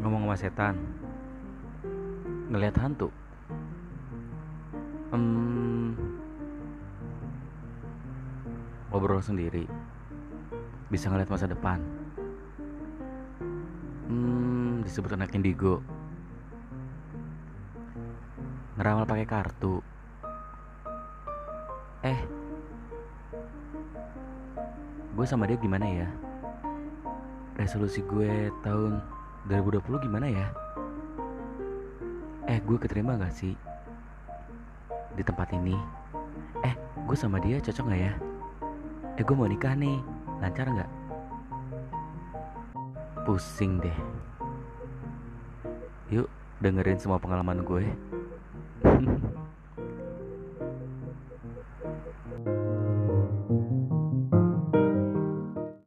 sama setan. Ngelihat hantu. Hmm, ngobrol sendiri. Bisa ngeliat masa depan. Hmm, disebut anak indigo. Ngeramal pakai kartu. Eh gue sama dia gimana ya? Resolusi gue tahun 2020 gimana ya? Eh, gue keterima gak sih di tempat ini? Eh, gue sama dia cocok gak ya? Eh, gue mau nikah nih, lancar gak? Pusing deh. Yuk, dengerin semua pengalaman gue. thank